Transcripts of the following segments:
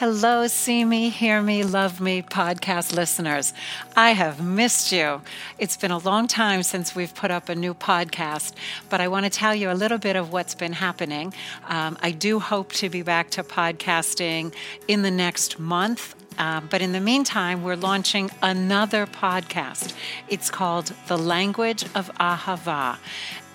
Hello, See Me, Hear Me, Love Me podcast listeners. I have missed you. It's been a long time since we've put up a new podcast, but I want to tell you a little bit of what's been happening. Um, I do hope to be back to podcasting in the next month. Um, but in the meantime, we're launching another podcast. It's called The Language of Ahava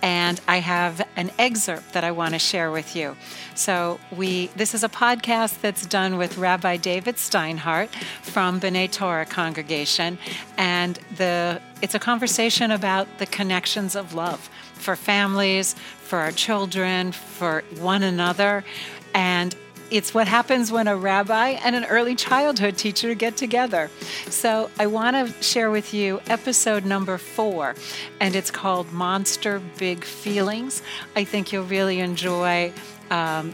and I have an excerpt that I want to share with you. So we this is a podcast that's done with Rabbi David Steinhardt from B'nai Torah congregation, and the it's a conversation about the connections of love for families, for our children, for one another, and it's what happens when a rabbi and an early childhood teacher get together. So I want to share with you episode number four, and it's called Monster Big Feelings. I think you'll really enjoy um,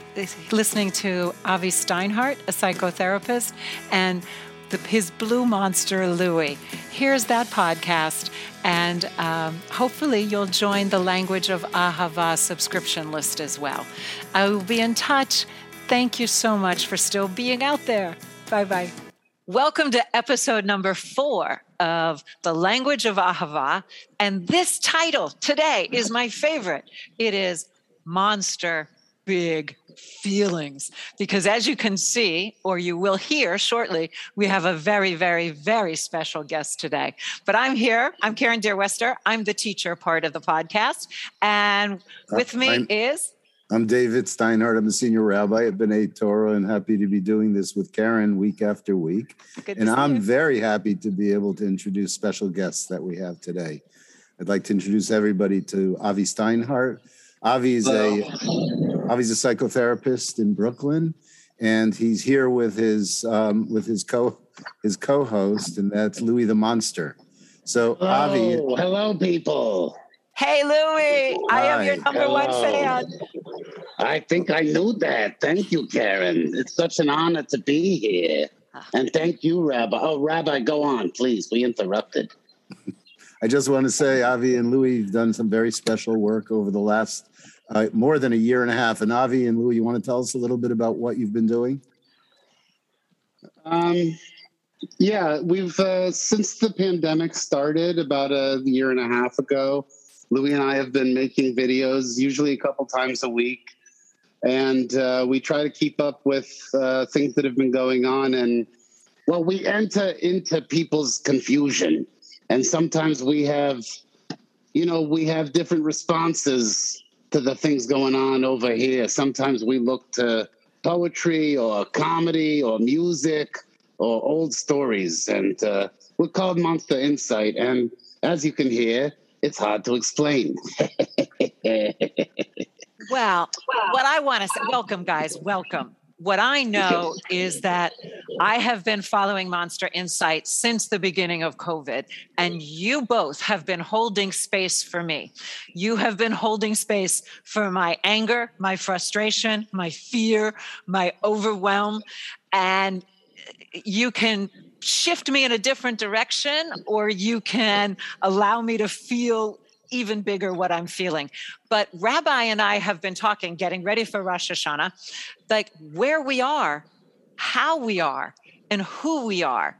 listening to Avi Steinhardt, a psychotherapist, and the, his blue monster, Louie. Here's that podcast, and um, hopefully you'll join the Language of Ahava subscription list as well. I will be in touch thank you so much for still being out there. Bye bye. Welcome to episode number four of The Language of Ahava. And this title today is my favorite. It is Monster Big Feelings. Because as you can see, or you will hear shortly, we have a very, very, very special guest today. But I'm here. I'm Karen Deerwester. I'm the teacher part of the podcast. And with me I'm- is I'm David Steinhardt. I'm a senior rabbi at B'nai Torah and happy to be doing this with Karen week after week. Good and I'm you. very happy to be able to introduce special guests that we have today. I'd like to introduce everybody to Avi Steinhardt. Avi is a Avi's a psychotherapist in Brooklyn, and he's here with his um, with his co his co-host, and that's Louis the Monster. So hello, Avi, hello, people. Hey, Louie, I am your number Hello. one fan. I think I knew that. Thank you, Karen. It's such an honor to be here. And thank you, Rabbi. Oh, Rabbi, go on, please. We interrupted. I just want to say, Avi and Louis have done some very special work over the last uh, more than a year and a half. And Avi and Louis, you want to tell us a little bit about what you've been doing? Um, yeah, we've uh, since the pandemic started about a year and a half ago. Louis and I have been making videos, usually a couple times a week, and uh, we try to keep up with uh, things that have been going on. And well, we enter into people's confusion, and sometimes we have, you know, we have different responses to the things going on over here. Sometimes we look to poetry or comedy or music or old stories, and uh, we're called Monster Insight. And as you can hear, it's hard to explain. well, what I want to say, welcome, guys, welcome. What I know is that I have been following Monster Insight since the beginning of COVID, and you both have been holding space for me. You have been holding space for my anger, my frustration, my fear, my overwhelm. And you can shift me in a different direction or you can allow me to feel even bigger what I'm feeling. But Rabbi and I have been talking, getting ready for Rosh Hashanah, like where we are, how we are, and who we are.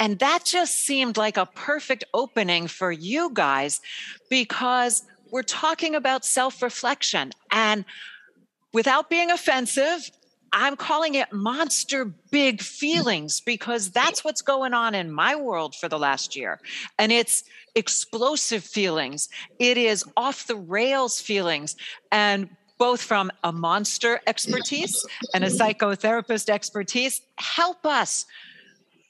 And that just seemed like a perfect opening for you guys because we're talking about self reflection. And without being offensive, I'm calling it monster big feelings because that's what's going on in my world for the last year. And it's explosive feelings, it is off the rails feelings. And both from a monster expertise and a psychotherapist expertise, help us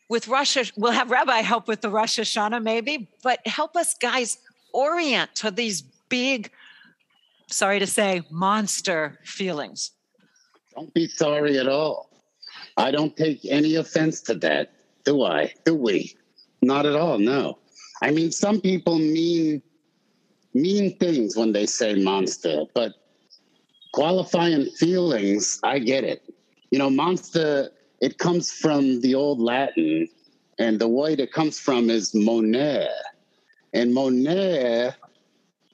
with Russia. We'll have Rabbi help with the Rosh Hashanah, maybe, but help us guys orient to these big, sorry to say, monster feelings. Don't be sorry at all. I don't take any offense to that, do I? Do we? Not at all, no. I mean, some people mean mean things when they say monster, but qualifying feelings, I get it. You know, monster, it comes from the old Latin, and the word it comes from is monere. And monere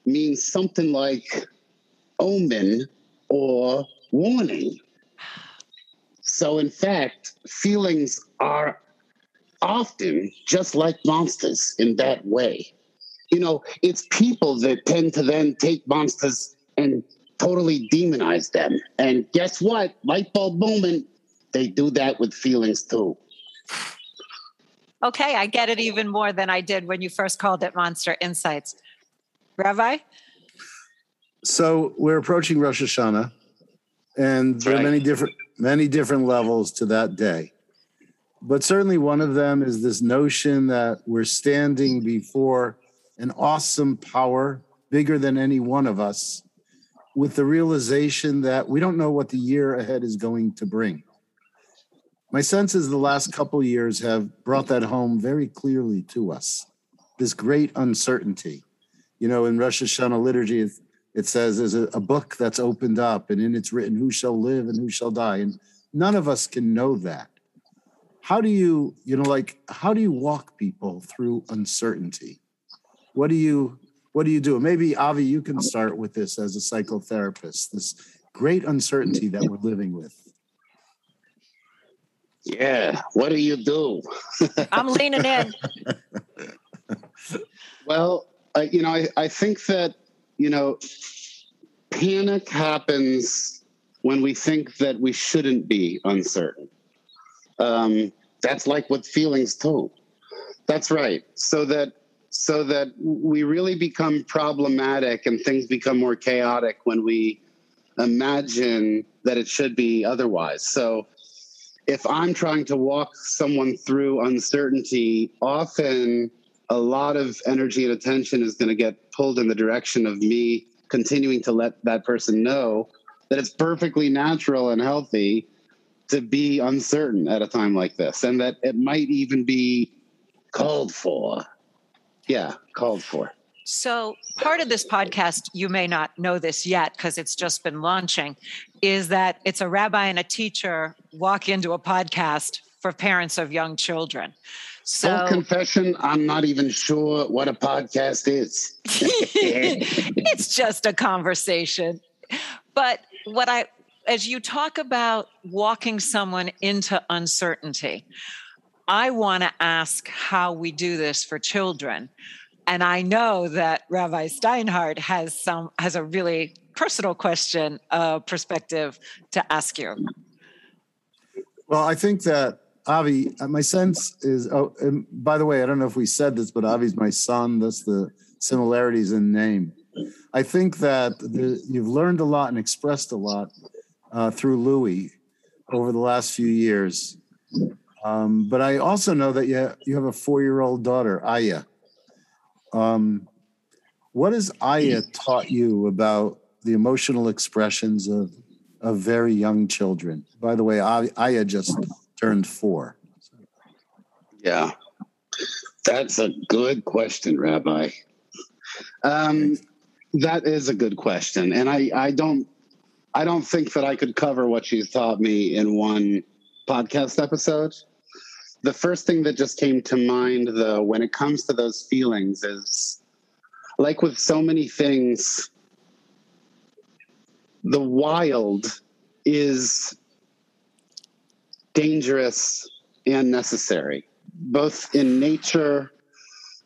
means something like omen or warning. So, in fact, feelings are often just like monsters in that way. You know, it's people that tend to then take monsters and totally demonize them. And guess what? Light bulb moment, they do that with feelings too. Okay, I get it even more than I did when you first called it Monster Insights. Rabbi? So we're approaching Rosh Hashanah, and there are many different many different levels to that day. But certainly one of them is this notion that we're standing before an awesome power bigger than any one of us with the realization that we don't know what the year ahead is going to bring. My sense is the last couple years have brought that home very clearly to us. This great uncertainty. You know, in Rosh Hashanah liturgy, it says there's a, a book that's opened up, and in it's written, Who shall live and who shall die? And none of us can know that. How do you, you know, like, how do you walk people through uncertainty? What do you what do you do? Maybe Avi, you can start with this as a psychotherapist. This great uncertainty that we're living with. Yeah, what do you do? I'm leaning in. well, uh, you know, I, I think that, you know, panic happens when we think that we shouldn't be uncertain. Um, that's like with feelings too. That's right. So that so that we really become problematic and things become more chaotic when we imagine that it should be otherwise. So if I'm trying to walk someone through uncertainty, often a lot of energy and attention is going to get pulled in the direction of me continuing to let that person know that it's perfectly natural and healthy to be uncertain at a time like this and that it might even be called for yeah, called for. So, part of this podcast, you may not know this yet because it's just been launching, is that it's a rabbi and a teacher walk into a podcast for parents of young children. So, Full confession, I'm not even sure what a podcast is. it's just a conversation. But what I, as you talk about walking someone into uncertainty, I want to ask how we do this for children. And I know that Rabbi Steinhardt has some has a really personal question, uh, perspective to ask you. Well, I think that Avi, uh, my sense is. Oh, and by the way, I don't know if we said this, but Avi's my son. That's the similarities in name. I think that the, you've learned a lot and expressed a lot uh, through Louis over the last few years. Um, but I also know that you you have a four year old daughter, Aya. Um, what has Aya taught you about the emotional expressions of of very young children? By the way, Aya just turned four. Yeah, that's a good question, Rabbi. Um, that is a good question, and I I don't I don't think that I could cover what she's taught me in one podcast episode the first thing that just came to mind though when it comes to those feelings is like with so many things the wild is dangerous and necessary both in nature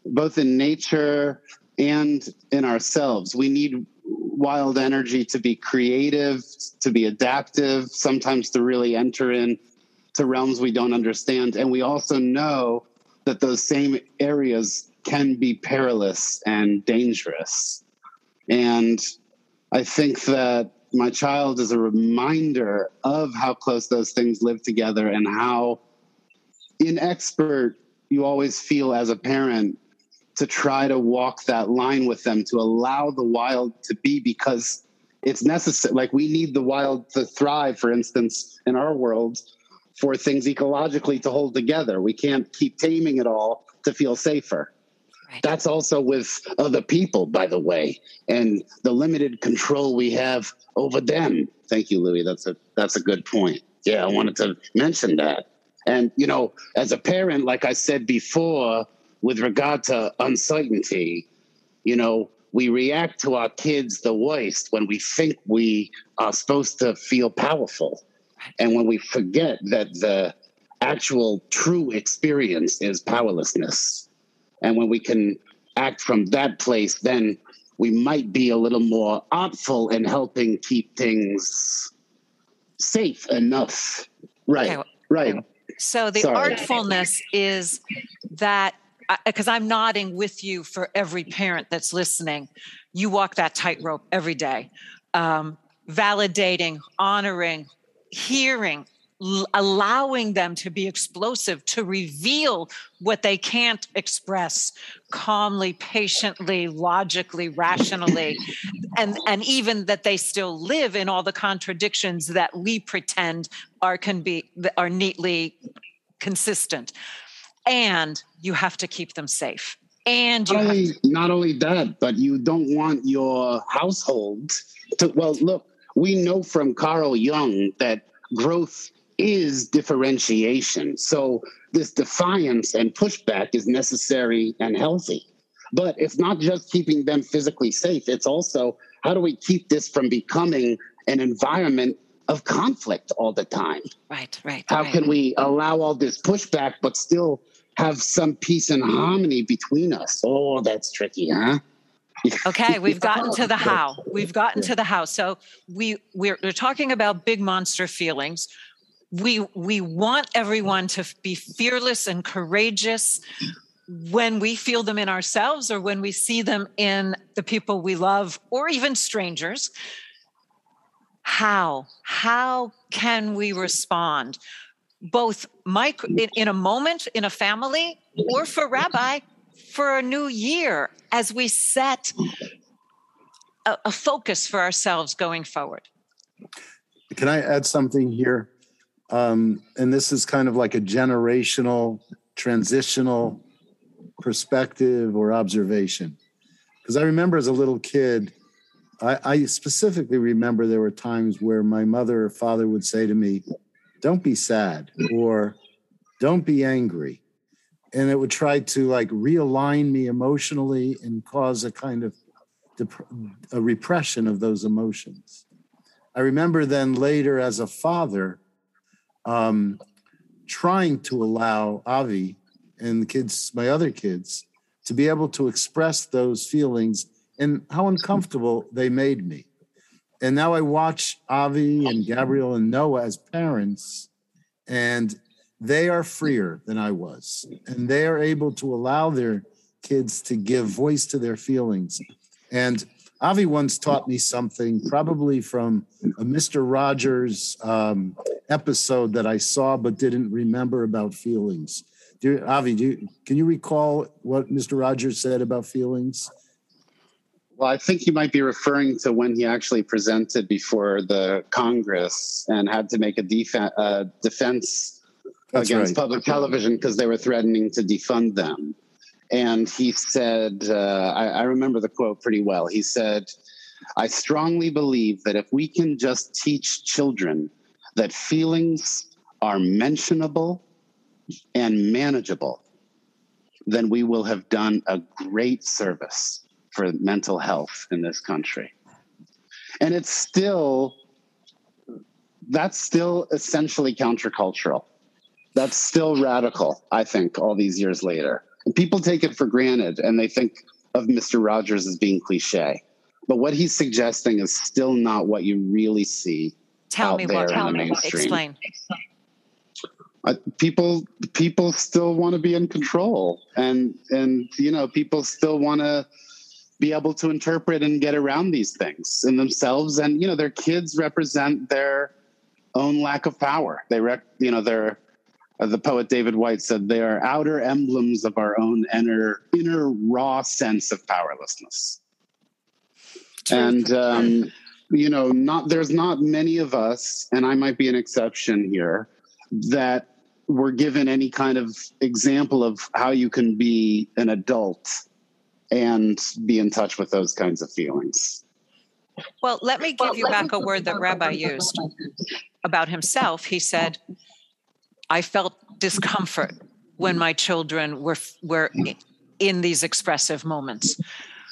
both in nature and in ourselves we need wild energy to be creative to be adaptive sometimes to really enter in to realms we don't understand. And we also know that those same areas can be perilous and dangerous. And I think that my child is a reminder of how close those things live together and how inexpert you always feel as a parent to try to walk that line with them to allow the wild to be because it's necessary like we need the wild to thrive for instance in our world for things ecologically to hold together. We can't keep taming it all to feel safer. Right. That's also with other people, by the way, and the limited control we have over them. Thank you, Louis. That's a that's a good point. Yeah, I wanted to mention that. And you know, as a parent, like I said before, with regard to uncertainty, you know, we react to our kids the worst when we think we are supposed to feel powerful And when we forget that the actual true experience is powerlessness, and when we can act from that place, then we might be a little more artful in helping keep things safe enough. Right. Okay. Right. So the Sorry. artfulness is that because I'm nodding with you for every parent that's listening. You walk that tightrope every day, um, validating, honoring, hearing, l- allowing them to be explosive, to reveal what they can't express calmly, patiently, logically, rationally, and, and even that they still live in all the contradictions that we pretend are can be are neatly consistent. And you have to keep them safe. And not only, to- not only that, but you don't want your household to well look, we know from Carl Jung that growth is differentiation. So this defiance and pushback is necessary and healthy. But it's not just keeping them physically safe, it's also how do we keep this from becoming an environment of conflict all the time? Right, right. How right. can we allow all this pushback but still have some peace and harmony between us? Oh, that's tricky, huh? okay we've gotten to the how we've gotten to the how so we we're, we're talking about big monster feelings we we want everyone to be fearless and courageous when we feel them in ourselves or when we see them in the people we love or even strangers. How? How can we respond? Both in, in a moment in a family or for rabbi for a new year as we set a, a focus for ourselves going forward. Can i add something here um, and this is kind of like a generational, transitional perspective or observation. Because I remember as a little kid, I, I specifically remember there were times where my mother or father would say to me, Don't be sad or don't be angry. And it would try to like realign me emotionally and cause a kind of dep- a repression of those emotions. I remember then later as a father, um, trying to allow Avi and the kids, my other kids, to be able to express those feelings and how uncomfortable they made me. And now I watch Avi and Gabriel and Noah as parents, and they are freer than I was. And they are able to allow their kids to give voice to their feelings. And Avi once taught me something, probably from a Mr. Rogers um, episode that I saw but didn't remember about feelings. Do, Avi, do you, can you recall what Mr. Rogers said about feelings? Well, I think he might be referring to when he actually presented before the Congress and had to make a def- uh, defense That's against right. public television because they were threatening to defund them. And he said, uh, I, I remember the quote pretty well. He said, I strongly believe that if we can just teach children that feelings are mentionable and manageable, then we will have done a great service for mental health in this country. And it's still, that's still essentially countercultural. That's still radical, I think, all these years later. And people take it for granted and they think of Mr. Rogers as being cliche. But what he's suggesting is still not what you really see. Tell me what. Tell me. Explain. Uh, people people still want to be in control and and you know people still want to be able to interpret and get around these things in themselves and you know their kids represent their own lack of power they rec- you know they're uh, the poet David Whyte said, they are outer emblems of our own inner, inner raw sense of powerlessness. And, um, you know, not there's not many of us, and I might be an exception here, that were given any kind of example of how you can be an adult and be in touch with those kinds of feelings. Well, let me give you back a word that Rabbi used about himself. He said, I felt discomfort when my children were were in these expressive moments.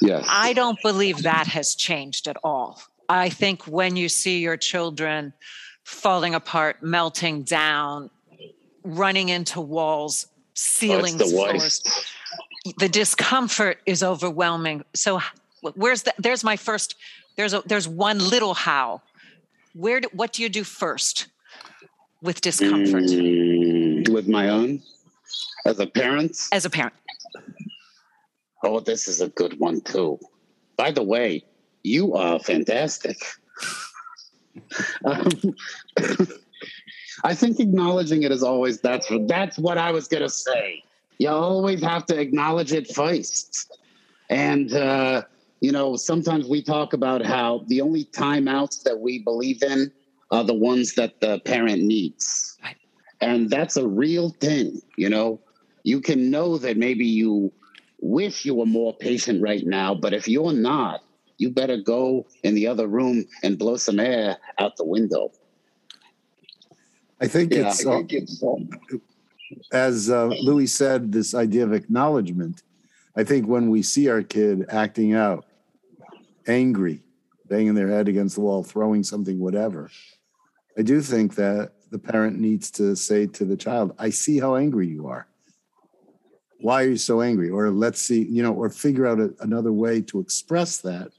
Yes. I don't believe that has changed at all. I think when you see your children falling apart, melting down, running into walls, ceilings, oh, the floors. The discomfort is overwhelming. So where's the there's my first there's a there's one little how. Where do, what do you do first with discomfort? Mm, with my own as a parent? As a parent. Oh, this is a good one too. By the way, you are fantastic. um, I think acknowledging it is always that's that's what I was gonna say. You always have to acknowledge it first, and uh, you know sometimes we talk about how the only timeouts that we believe in are the ones that the parent needs, and that's a real thing. You know, you can know that maybe you wish you were more patient right now, but if you're not, you better go in the other room and blow some air out the window. I think yeah, it's, I think it's uh, as uh, Louis said, this idea of acknowledgement. I think when we see our kid acting out, angry, banging their head against the wall, throwing something, whatever, I do think that the parent needs to say to the child, I see how angry you are why are you so angry or let's see you know or figure out a, another way to express that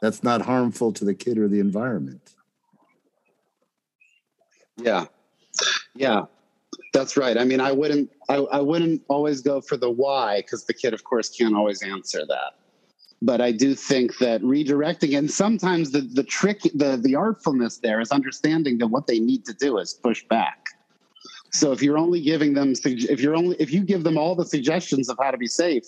that's not harmful to the kid or the environment. Yeah. Yeah. That's right. I mean i wouldn't i, I wouldn't always go for the why because the kid of course can't always answer that. But i do think that redirecting and sometimes the the trick the the artfulness there is understanding that what they need to do is push back. So if you're only giving them, if you're only, if you give them all the suggestions of how to be safe,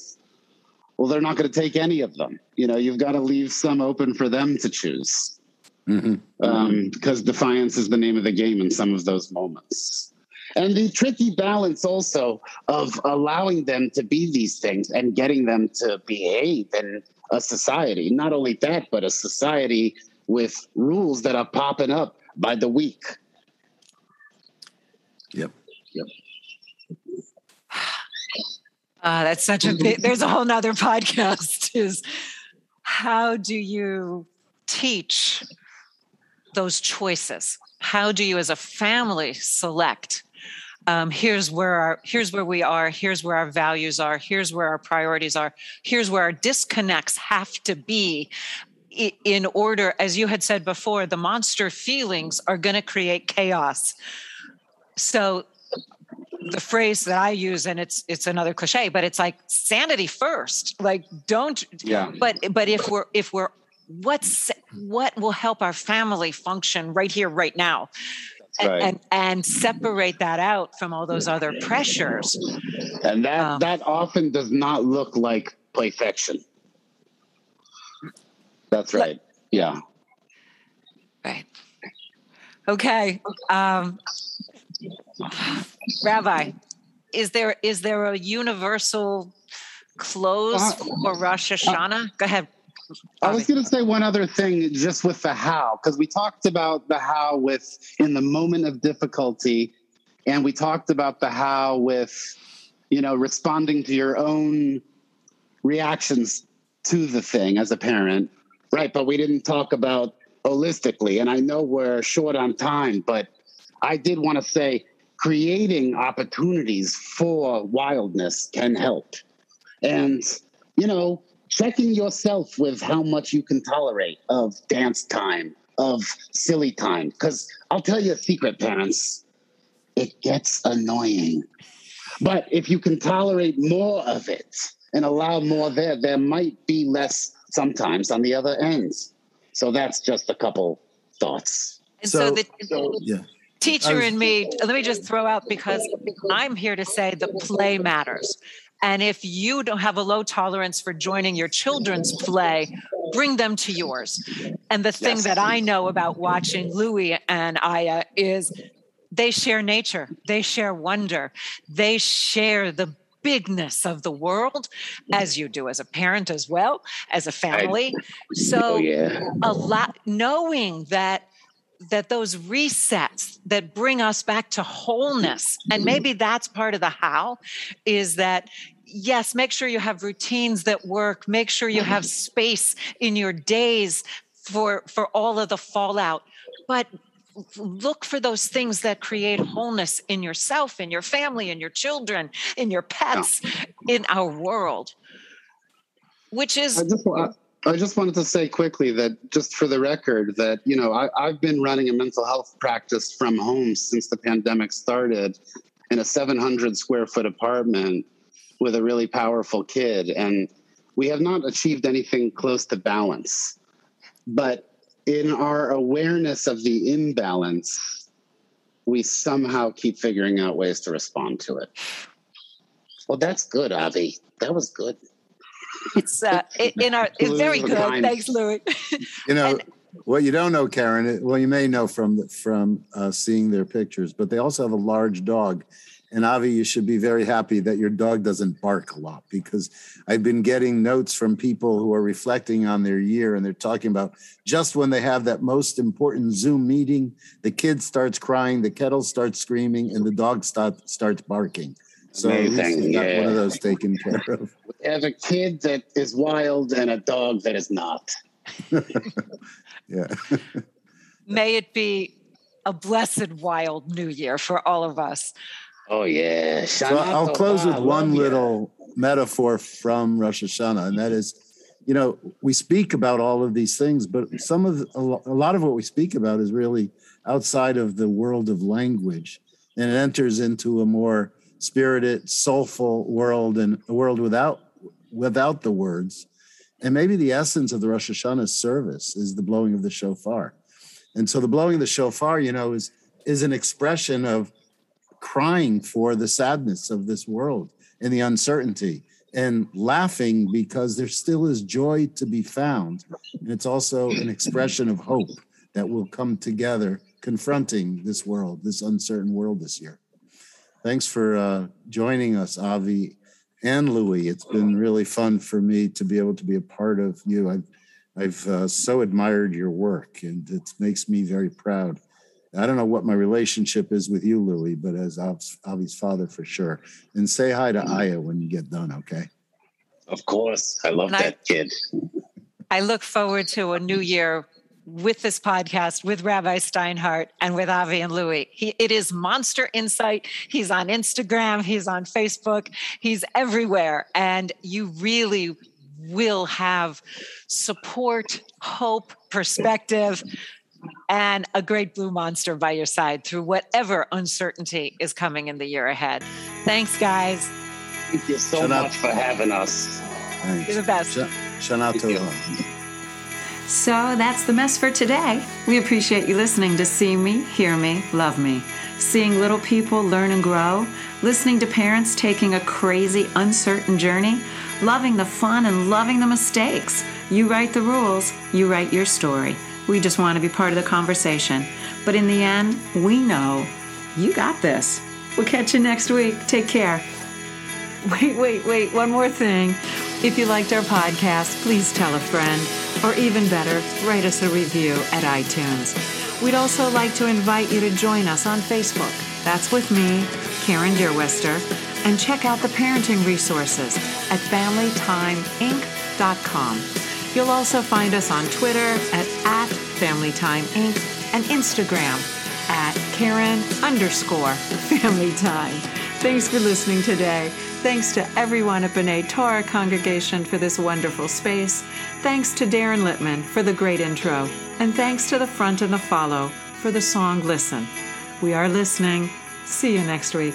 well, they're not going to take any of them. You know, you've got to leave some open for them to choose. Mm-hmm. Um, because defiance is the name of the game in some of those moments. And the tricky balance also of allowing them to be these things and getting them to behave in a society. Not only that, but a society with rules that are popping up by the week Uh, that's such a big, there's a whole nother podcast is how do you teach those choices? How do you as a family select? Um, here's where our here's where we are here's where our values are here's where our priorities are here's where our disconnects have to be in order as you had said before the monster feelings are going to create chaos so the phrase that I use, and it's it's another cliche, but it's like sanity first. Like don't yeah. But but if we're if we're what's what will help our family function right here, right now. Right. And, and separate that out from all those other pressures. And that um, that often does not look like perfection. That's right. Yeah. Right. Okay. Um, Rabbi, is there is there a universal close uh, for Rosh Hashanah? Uh, Go ahead. I was going to say one other thing just with the how, because we talked about the how with in the moment of difficulty, and we talked about the how with, you know, responding to your own reactions to the thing as a parent, right? But we didn't talk about holistically, and I know we're short on time, but I did want to say creating opportunities for wildness can help. And, you know, checking yourself with how much you can tolerate of dance time, of silly time. Because I'll tell you a secret, parents, it gets annoying. But if you can tolerate more of it and allow more there, there might be less sometimes on the other end. So that's just a couple thoughts. And so, so, the, so yeah teacher in me, let me just throw out because I'm here to say the play matters. And if you don't have a low tolerance for joining your children's play, bring them to yours. And the thing yes. that I know about watching Louis and Aya is they share nature, they share wonder, they share the bigness of the world as you do as a parent as well as a family so oh, yeah. a lot knowing that that those resets that bring us back to wholeness and mm-hmm. maybe that's part of the how is that yes make sure you have routines that work make sure you have mm-hmm. space in your days for for all of the fallout but look for those things that create wholeness in yourself, in your family, in your children, in your pets, in our world. Which is I just, I just wanted to say quickly that just for the record that you know I, I've been running a mental health practice from home since the pandemic started in a 700 square foot apartment with a really powerful kid and we have not achieved anything close to balance but in our awareness of the imbalance, we somehow keep figuring out ways to respond to it. Well, that's good, Avi. That was good. It's uh, in our it's very good. Thanks, Louis. you know and, what you don't know, Karen. Well, you may know from from uh, seeing their pictures, but they also have a large dog, and Avi, you should be very happy that your dog doesn't bark a lot because I've been getting notes from people who are reflecting on their year and they're talking about just when they have that most important Zoom meeting, the kid starts crying, the kettle starts screaming, and the dog start, starts barking. So Amazing. got yeah. one of those taken care of. We have a kid that is wild and a dog that is not. yeah. May it be a blessed wild new year for all of us. Oh yeah. So I'll close with one little metaphor from Rosh Hashanah, and that is, you know, we speak about all of these things, but some of a lot of what we speak about is really outside of the world of language, and it enters into a more spirited, soulful world and a world without without the words. And maybe the essence of the Rosh Hashanah service is the blowing of the shofar. And so the blowing of the shofar, you know, is is an expression of crying for the sadness of this world and the uncertainty and laughing because there still is joy to be found. And it's also an expression of hope that will come together confronting this world, this uncertain world this year. Thanks for uh, joining us, Avi and Louis. It's been really fun for me to be able to be a part of you. I've, I've uh, so admired your work, and it makes me very proud I don't know what my relationship is with you, Louie, but as Avi's father for sure. And say hi to mm-hmm. Aya when you get done, okay? Of course. I love and that I, kid. I look forward to a new year with this podcast with Rabbi Steinhardt and with Avi and Louie. He, it is Monster Insight. He's on Instagram, he's on Facebook, he's everywhere. And you really will have support, hope, perspective and a great blue monster by your side through whatever uncertainty is coming in the year ahead. Thanks, guys. Thank you so much for having us. Thanks. You're the best. Shana So that's the mess for today. We appreciate you listening to See Me, Hear Me, Love Me. Seeing little people learn and grow, listening to parents taking a crazy, uncertain journey, loving the fun and loving the mistakes. You write the rules, you write your story. We just want to be part of the conversation. But in the end, we know you got this. We'll catch you next week. Take care. Wait, wait, wait. One more thing. If you liked our podcast, please tell a friend. Or even better, write us a review at iTunes. We'd also like to invite you to join us on Facebook. That's with me, Karen Deerwester, and check out the parenting resources at FamilyTimeInc.com. You'll also find us on Twitter at, at FamilyTime Inc. and Instagram at Karen underscore Family Time. Thanks for listening today. Thanks to everyone at B'nai Torah Congregation for this wonderful space. Thanks to Darren Littman for the great intro. And thanks to the front and the follow for the song Listen. We are listening. See you next week.